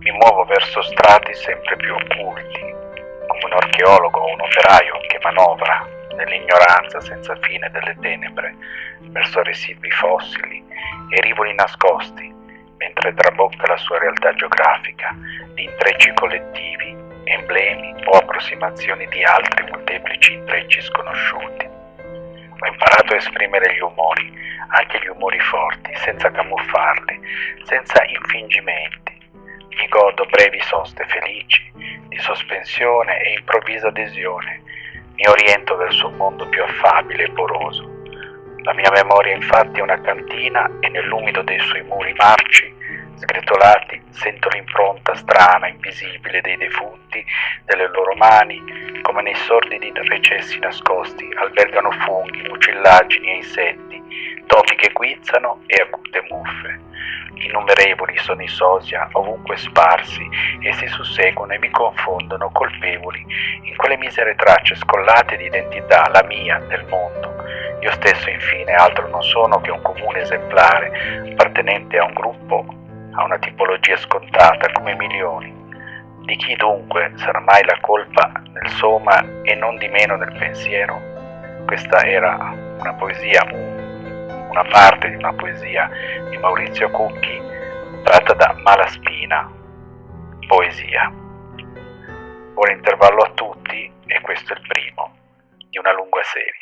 Mi muovo verso strati sempre più occulti, come un archeologo o un operaio che manovra nell'ignoranza senza fine delle tenebre verso residui fossili e rivoli nascosti, mentre trabocca la sua realtà geografica di intrecci collettivi, emblemi o approssimazioni di altri molteplici intrecci sconosciuti. Ho imparato a esprimere gli umori, anche gli umori forti, senza camuffarli, senza infingimenti. Mi godo brevi soste felici, di sospensione e improvvisa adesione. Mi oriento verso un mondo più affabile e poroso. La mia memoria infatti è una cantina e nell'umido dei suoi muri marci, sgretolati, sento l'impronta strana, invisibile dei defunti, delle loro mani, come nei sordidi recessi nascosti albergano funghi, mucillagini e insetti, topi che guizzano e acute muffe. Innumerevoli sono i sosia ovunque sparsi, essi susseguono e mi confondono colpevoli in quelle misere tracce scollate di identità, la mia, del mondo. Io stesso, infine, altro non sono che un comune esemplare, appartenente a un gruppo, a una tipologia scontata come milioni. Di chi dunque sarà mai la colpa nel soma e non di meno nel pensiero? Questa era una poesia, una parte di una poesia di Maurizio Cucchi tratta da Malaspina, poesia. Buon intervallo a tutti e questo è il primo di una lunga serie.